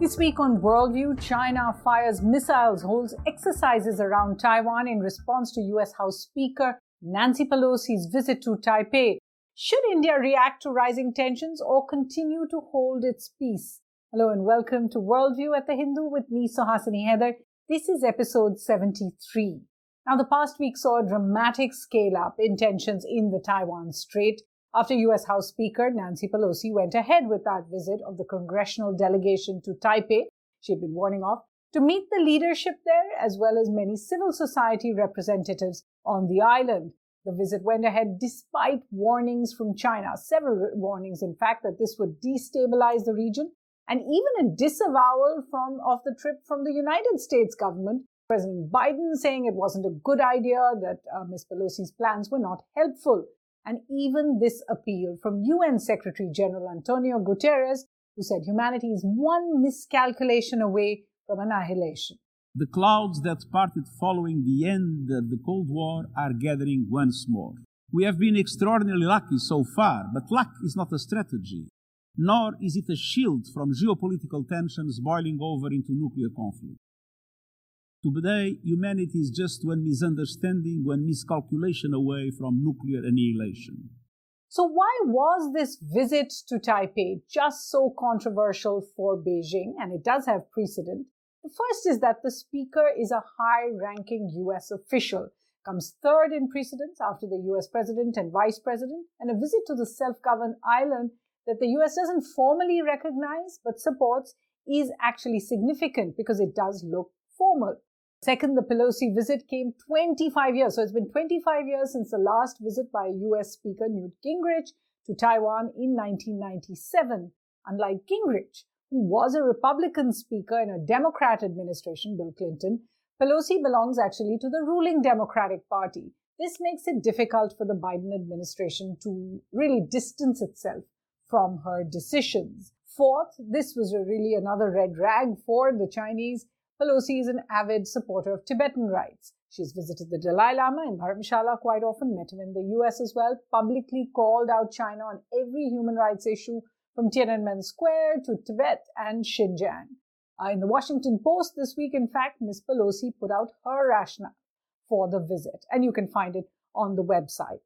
This week on Worldview, China fires missiles, holds exercises around Taiwan in response to US House Speaker Nancy Pelosi's visit to Taipei. Should India react to rising tensions or continue to hold its peace? Hello and welcome to Worldview at the Hindu with me, Suhasini Haidar. This is episode 73. Now, the past week saw a dramatic scale up in tensions in the Taiwan Strait after US House Speaker Nancy Pelosi went ahead with that visit of the congressional delegation to Taipei, she had been warning off, to meet the leadership there as well as many civil society representatives on the island. The visit went ahead despite warnings from China, several warnings, in fact, that this would destabilize the region, and even a disavowal from, of the trip from the United States government. President Biden saying it wasn't a good idea, that uh, Ms. Pelosi's plans were not helpful and even this appeal from UN Secretary General Antonio Guterres, who said humanity is one miscalculation away from annihilation. The clouds that parted following the end of the Cold War are gathering once more. We have been extraordinarily lucky so far, but luck is not a strategy, nor is it a shield from geopolitical tensions boiling over into nuclear conflict. Today, humanity is just one misunderstanding, one miscalculation away from nuclear annihilation. So, why was this visit to Taipei just so controversial for Beijing? And it does have precedent. The first is that the speaker is a high ranking US official, comes third in precedence after the US president and vice president, and a visit to the self governed island that the US doesn't formally recognize but supports is actually significant because it does look formal. Second, the Pelosi visit came 25 years. So it's been 25 years since the last visit by US Speaker Newt Gingrich to Taiwan in 1997. Unlike Gingrich, who was a Republican speaker in a Democrat administration, Bill Clinton, Pelosi belongs actually to the ruling Democratic Party. This makes it difficult for the Biden administration to really distance itself from her decisions. Fourth, this was really another red rag for the Chinese Pelosi is an avid supporter of Tibetan rights. She's visited the Dalai Lama in Dharamshala quite often, met him in the US as well, publicly called out China on every human rights issue from Tiananmen Square to Tibet and Xinjiang. Uh, in the Washington Post this week, in fact, Ms. Pelosi put out her rationale for the visit, and you can find it on the website.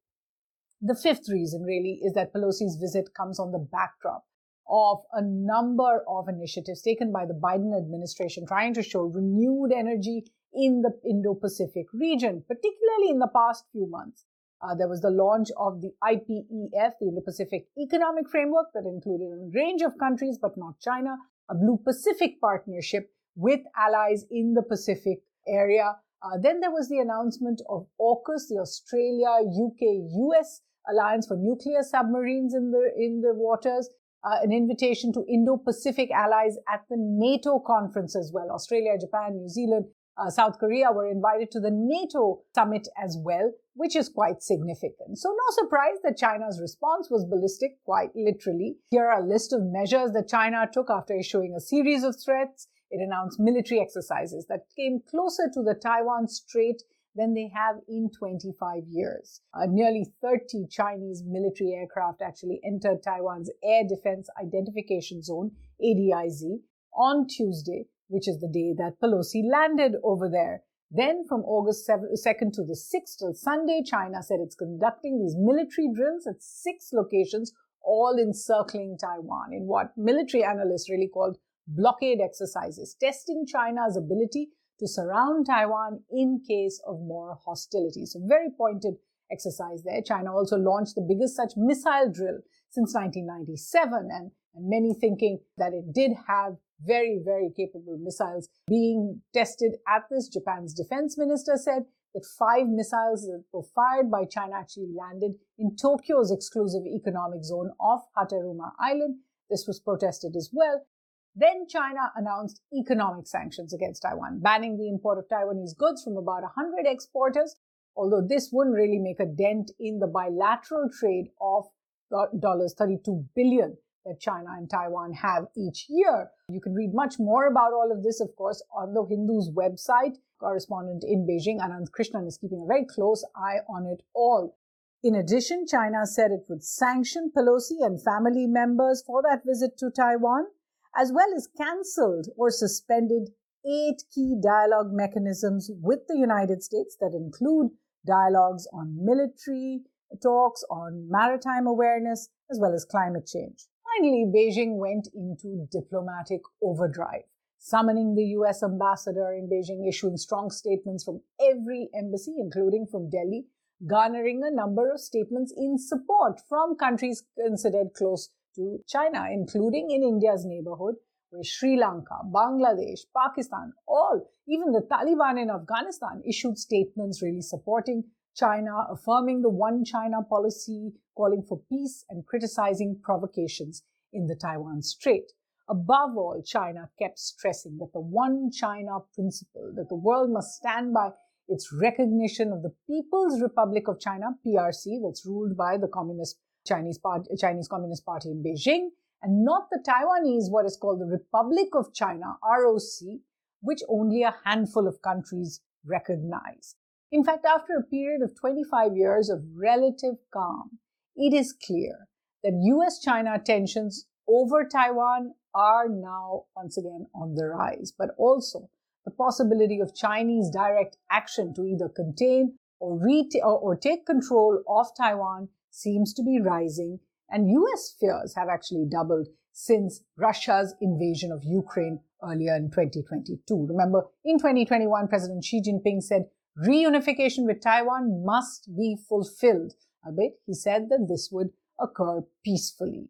The fifth reason, really, is that Pelosi's visit comes on the backdrop of a number of initiatives taken by the Biden administration trying to show renewed energy in the Indo Pacific region, particularly in the past few months. Uh, there was the launch of the IPEF, the Indo Pacific Economic Framework, that included a range of countries, but not China, a Blue Pacific partnership with allies in the Pacific area. Uh, then there was the announcement of AUKUS, the Australia, UK, US Alliance for Nuclear Submarines in the, in the waters uh, an invitation to Indo Pacific allies at the NATO conference as well. Australia, Japan, New Zealand, uh, South Korea were invited to the NATO summit as well, which is quite significant. So, no surprise that China's response was ballistic, quite literally. Here are a list of measures that China took after issuing a series of threats. It announced military exercises that came closer to the Taiwan Strait than they have in 25 years. Uh, nearly 30 Chinese military aircraft actually entered Taiwan's Air Defense Identification Zone, ADIZ, on Tuesday, which is the day that Pelosi landed over there. Then, from August 2nd to the 6th till Sunday, China said it's conducting these military drills at six locations, all encircling Taiwan, in what military analysts really called blockade exercises, testing China's ability to surround Taiwan in case of more hostility. So very pointed exercise there. China also launched the biggest such missile drill since 1997 and, and many thinking that it did have very, very capable missiles being tested at this. Japan's defense minister said that five missiles that were fired by China actually landed in Tokyo's exclusive economic zone off Hateruma Island. This was protested as well. Then China announced economic sanctions against Taiwan, banning the import of Taiwanese goods from about 100 exporters, although this wouldn't really make a dent in the bilateral trade of dollars 32 billion that China and Taiwan have each year. You can read much more about all of this, of course, on the Hindu's website. Correspondent in Beijing, Ananth Krishnan, is keeping a very close eye on it all. In addition, China said it would sanction Pelosi and family members for that visit to Taiwan. As well as cancelled or suspended eight key dialogue mechanisms with the United States that include dialogues on military talks, on maritime awareness, as well as climate change. Finally, Beijing went into diplomatic overdrive, summoning the US ambassador in Beijing, issuing strong statements from every embassy, including from Delhi, garnering a number of statements in support from countries considered close to China, including in India's neighborhood, where Sri Lanka, Bangladesh, Pakistan, all, even the Taliban in Afghanistan, issued statements really supporting China, affirming the one China policy, calling for peace, and criticizing provocations in the Taiwan Strait. Above all, China kept stressing that the one China principle, that the world must stand by its recognition of the People's Republic of China, PRC, that's ruled by the Communist Chinese, Party, Chinese Communist Party in Beijing, and not the Taiwanese, what is called the Republic of China, ROC, which only a handful of countries recognize. In fact, after a period of 25 years of relative calm, it is clear that US China tensions over Taiwan are now once again on the rise, but also the possibility of Chinese direct action to either contain or, reta- or, or take control of Taiwan seems to be rising, and US fears have actually doubled since Russia's invasion of Ukraine earlier in 2022. Remember, in 2021, President Xi Jinping said reunification with Taiwan must be fulfilled, albeit he said that this would occur peacefully.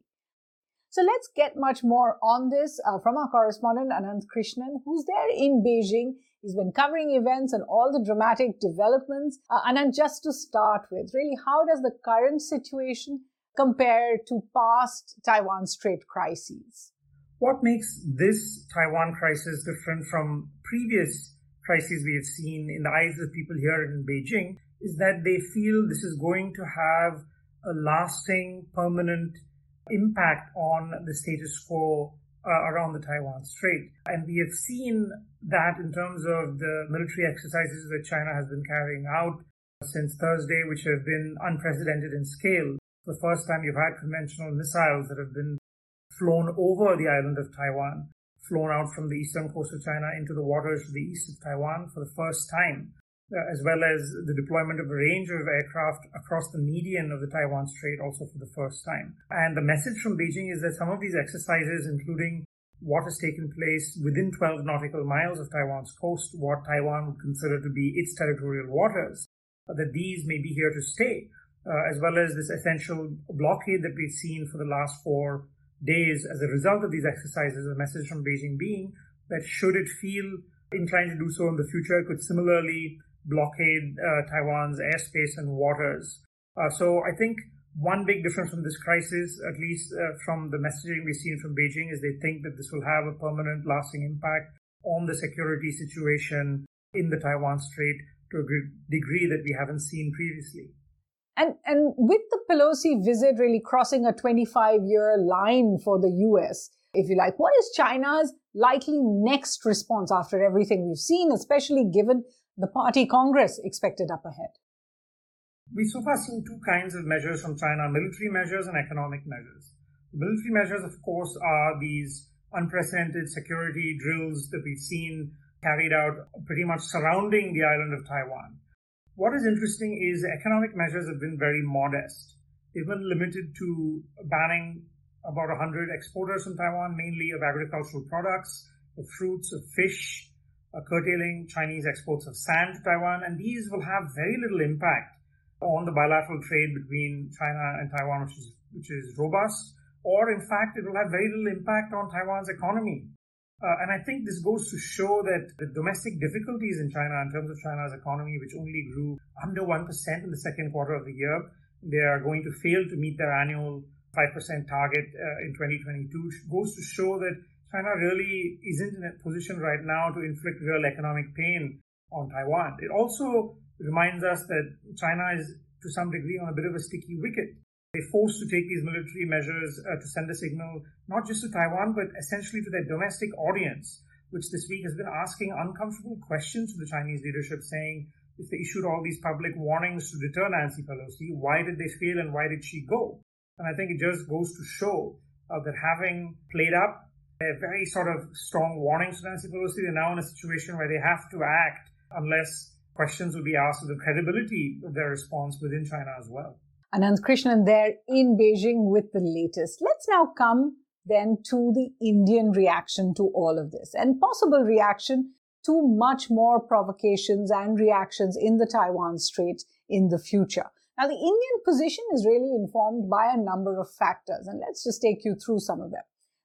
So let's get much more on this uh, from our correspondent Ananth Krishnan, who's there in Beijing. He's been covering events and all the dramatic developments. Uh, Ananth, just to start with, really, how does the current situation compare to past Taiwan Strait crises? What makes this Taiwan crisis different from previous crises we have seen in the eyes of people here in Beijing is that they feel this is going to have a lasting, permanent impact on the status quo uh, around the Taiwan Strait. And we have seen that in terms of the military exercises that China has been carrying out since Thursday, which have been unprecedented in scale. For the first time, you've had conventional missiles that have been flown over the island of Taiwan, flown out from the eastern coast of China into the waters to the east of Taiwan for the first time. Uh, as well as the deployment of a range of aircraft across the median of the Taiwan Strait also for the first time. And the message from Beijing is that some of these exercises, including what has taken place within 12 nautical miles of Taiwan's coast, what Taiwan would consider to be its territorial waters, that these may be here to stay, uh, as well as this essential blockade that we've seen for the last four days as a result of these exercises. The message from Beijing being that should it feel inclined to do so in the future, it could similarly blockade uh, Taiwan's airspace and waters. Uh, so I think one big difference from this crisis, at least uh, from the messaging we've seen from Beijing, is they think that this will have a permanent, lasting impact on the security situation in the Taiwan Strait to a degree that we haven't seen previously. And, and with the Pelosi visit really crossing a 25 year line for the US, if you like, what is China's likely next response after everything we've seen, especially given the party Congress expected up ahead? We've so far seen two kinds of measures from China military measures and economic measures. Military measures, of course, are these unprecedented security drills that we've seen carried out pretty much surrounding the island of Taiwan. What is interesting is economic measures have been very modest. They've been limited to banning about 100 exporters from Taiwan, mainly of agricultural products, of fruits, of fish, curtailing Chinese exports of sand to Taiwan, and these will have very little impact on the bilateral trade between China and Taiwan, which is which is robust, or in fact, it will have very little impact on Taiwan's economy. Uh, and I think this goes to show that the domestic difficulties in China, in terms of China's economy, which only grew under 1% in the second quarter of the year, they are going to fail to meet their annual 5% target uh, in 2022, goes to show that China really isn't in a position right now to inflict real economic pain on Taiwan. It also reminds us that China is to some degree on a bit of a sticky wicket. They're forced to take these military measures uh, to send a signal not just to Taiwan, but essentially to their domestic audience, which this week has been asking uncomfortable questions to the Chinese leadership, saying if they issued all these public warnings to deter Nancy Pelosi, why did they fail and why did she go? And I think it just goes to show uh, that having played up a very sort of strong warnings to Nancy Pelosi. They're now in a situation where they have to act unless questions will be asked of the credibility of their response within China as well. Ananth Krishnan there in Beijing with the latest. Let's now come then to the Indian reaction to all of this and possible reaction to much more provocations and reactions in the Taiwan Strait in the future. Now, the Indian position is really informed by a number of factors, and let's just take you through some of them.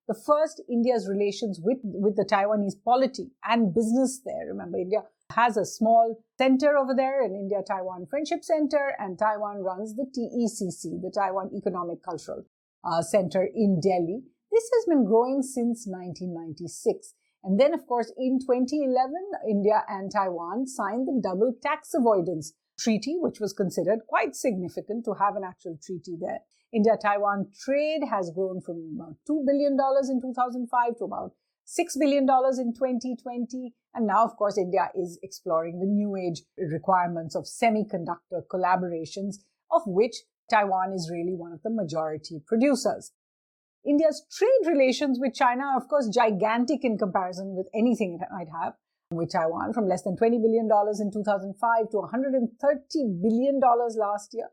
The first, India's relations with, with the Taiwanese polity and business there. Remember, India has a small center over there, an India Taiwan Friendship Center, and Taiwan runs the TECC, the Taiwan Economic Cultural uh, Center in Delhi. This has been growing since 1996. And then, of course, in 2011, India and Taiwan signed the Double Tax Avoidance Treaty, which was considered quite significant to have an actual treaty there. India Taiwan trade has grown from about $2 billion in 2005 to about $6 billion in 2020. And now, of course, India is exploring the new age requirements of semiconductor collaborations, of which Taiwan is really one of the majority producers. India's trade relations with China are, of course, gigantic in comparison with anything it might have with Taiwan, from less than $20 billion in 2005 to $130 billion last year.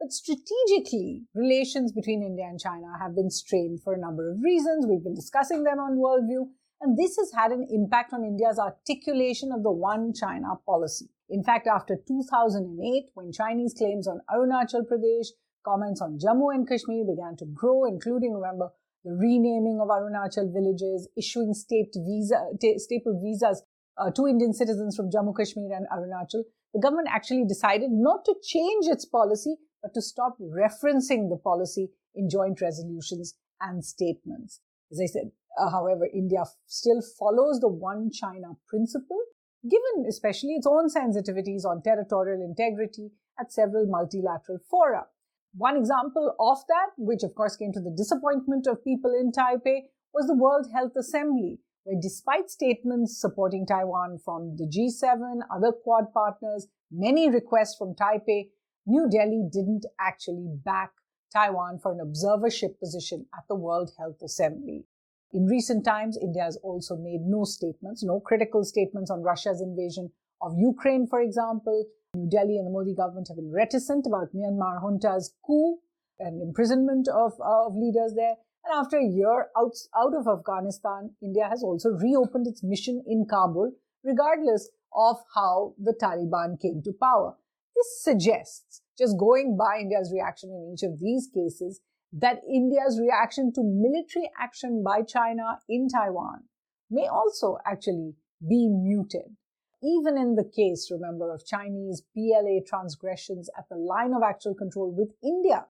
But strategically, relations between India and China have been strained for a number of reasons. We've been discussing them on Worldview, and this has had an impact on India's articulation of the One China policy. In fact, after 2008, when Chinese claims on Arunachal Pradesh, comments on Jammu and Kashmir began to grow, including, remember, the renaming of Arunachal villages, issuing state visa, staple visas uh, to Indian citizens from Jammu, Kashmir, and Arunachal, the government actually decided not to change its policy, but to stop referencing the policy in joint resolutions and statements. As I said, uh, however, India still follows the one China principle, given especially its own sensitivities on territorial integrity at several multilateral fora. One example of that, which of course came to the disappointment of people in Taipei, was the World Health Assembly, where despite statements supporting Taiwan from the G7, other Quad partners, many requests from Taipei, New Delhi didn't actually back Taiwan for an observership position at the World Health Assembly. In recent times, India has also made no statements, no critical statements on Russia's invasion of Ukraine, for example. New Delhi and the Modi government have been reticent about Myanmar junta's coup and imprisonment of, uh, of leaders there. And after a year out, out of Afghanistan, India has also reopened its mission in Kabul, regardless of how the Taliban came to power. This suggests, just going by India's reaction in each of these cases, that India's reaction to military action by China in Taiwan may also actually be muted. Even in the case, remember, of Chinese PLA transgressions at the line of actual control with India,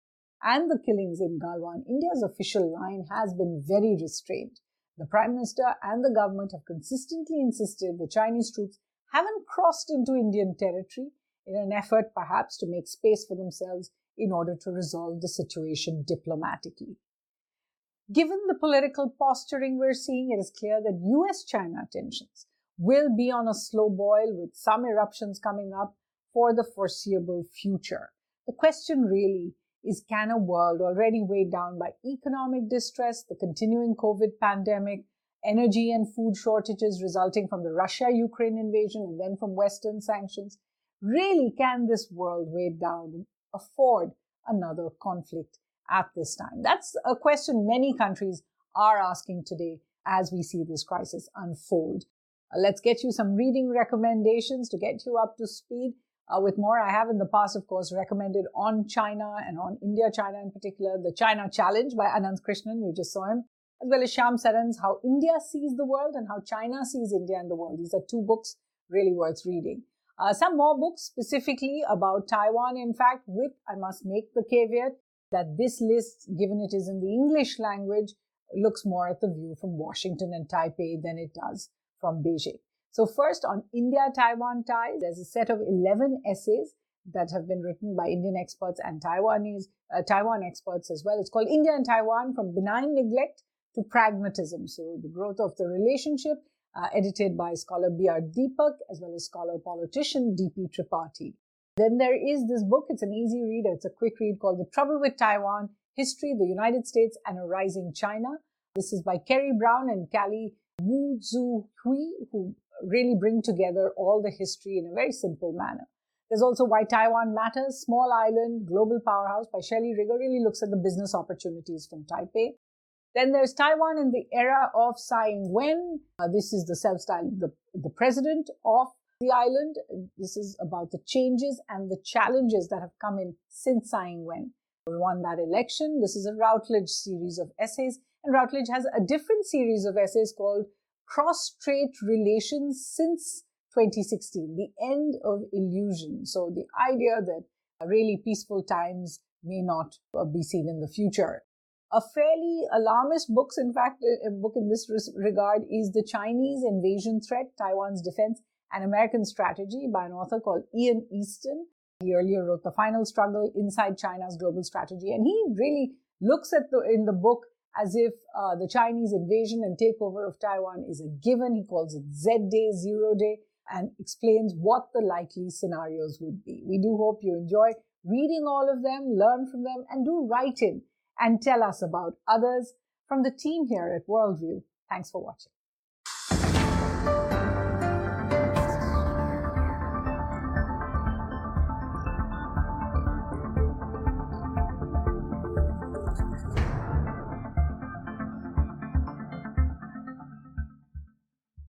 and the killings in Galwan, India's official line has been very restrained. The Prime Minister and the government have consistently insisted the Chinese troops haven't crossed into Indian territory in an effort perhaps to make space for themselves in order to resolve the situation diplomatically. Given the political posturing we're seeing, it is clear that US China tensions will be on a slow boil with some eruptions coming up for the foreseeable future. The question really is can a world already weighed down by economic distress, the continuing COVID pandemic, energy and food shortages resulting from the Russia Ukraine invasion and then from Western sanctions, really can this world weighed down afford another conflict at this time? That's a question many countries are asking today as we see this crisis unfold. Uh, let's get you some reading recommendations to get you up to speed uh, with more. I have in the past, of course, recommended on China and on India, China in particular, the China Challenge by Ananth Krishnan. You just saw him. As well as Shyam Saran's How India Sees the World and How China Sees India and the World. These are two books really worth reading. Uh, some more books specifically about Taiwan. In fact, with, I must make the caveat that this list, given it is in the English language, looks more at the view from Washington and Taipei than it does from Beijing. So first on India-Taiwan ties, there's a set of 11 essays that have been written by Indian experts and Taiwanese, uh, Taiwan experts as well. It's called India and Taiwan from benign neglect to pragmatism. So the growth of the relationship, uh, edited by scholar B.R. Deepak as well as scholar politician D.P. Tripathi. Then there is this book. It's an easy read. It's a quick read called The Trouble with Taiwan, History, the United States and a Rising China This is by Kerry Brown and Callie Wu Zhu Hui, who really bring together all the history in a very simple manner. There's also Why Taiwan Matters, Small Island, Global Powerhouse by Shelley Rigger, really looks at the business opportunities from Taipei. Then there's Taiwan in the era of Tsai Ing-wen. Uh, this is the self-styled, the, the president of the island. This is about the changes and the challenges that have come in since Tsai Ing-wen won that election. This is a Routledge series of essays. And Routledge has a different series of essays called Cross-Strait Relations since 2016, the end of illusion. So the idea that really peaceful times may not be seen in the future. A fairly alarmist book, in fact, a book in this regard is The Chinese Invasion Threat, Taiwan's Defense and American Strategy by an author called Ian Easton. He earlier wrote The Final Struggle Inside China's Global Strategy. And he really looks at the, in the book as if uh, the Chinese invasion and takeover of Taiwan is a given. He calls it Z Day, Zero Day, and explains what the likely scenarios would be. We do hope you enjoy reading all of them, learn from them, and do write in and tell us about others from the team here at Worldview. Thanks for watching.